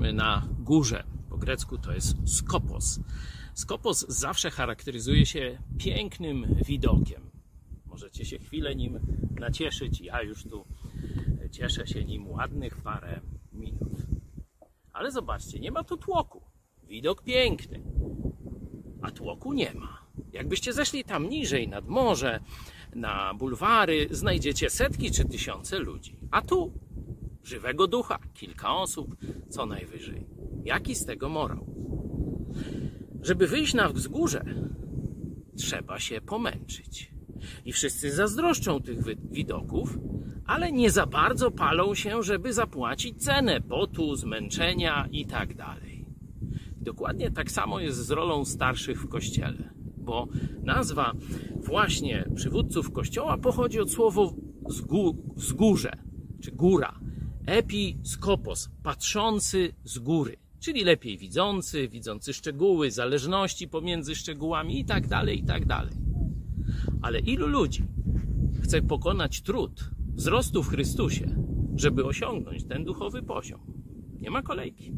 jesteśmy na górze. Po grecku to jest skopos. Skopos zawsze charakteryzuje się pięknym widokiem. Możecie się chwilę nim nacieszyć. Ja już tu cieszę się nim ładnych parę minut. Ale zobaczcie, nie ma tu tłoku. Widok piękny, a tłoku nie ma. Jakbyście zeszli tam niżej, nad morze, na bulwary, znajdziecie setki czy tysiące ludzi. A tu żywego ducha, kilka osób co najwyżej. Jaki z tego morał? Żeby wyjść na wzgórze, trzeba się pomęczyć. I wszyscy zazdroszczą tych widoków, ale nie za bardzo palą się, żeby zapłacić cenę potu, zmęczenia i tak dalej. Dokładnie tak samo jest z rolą starszych w kościele, bo nazwa właśnie przywódców kościoła pochodzi od słowa zgó- wzgórze, czy góra. Episkopos, patrzący z góry, czyli lepiej widzący, widzący szczegóły, zależności pomiędzy szczegółami i tak dalej, i tak dalej. Ale ilu ludzi chce pokonać trud wzrostu w Chrystusie, żeby osiągnąć ten duchowy poziom? Nie ma kolejki.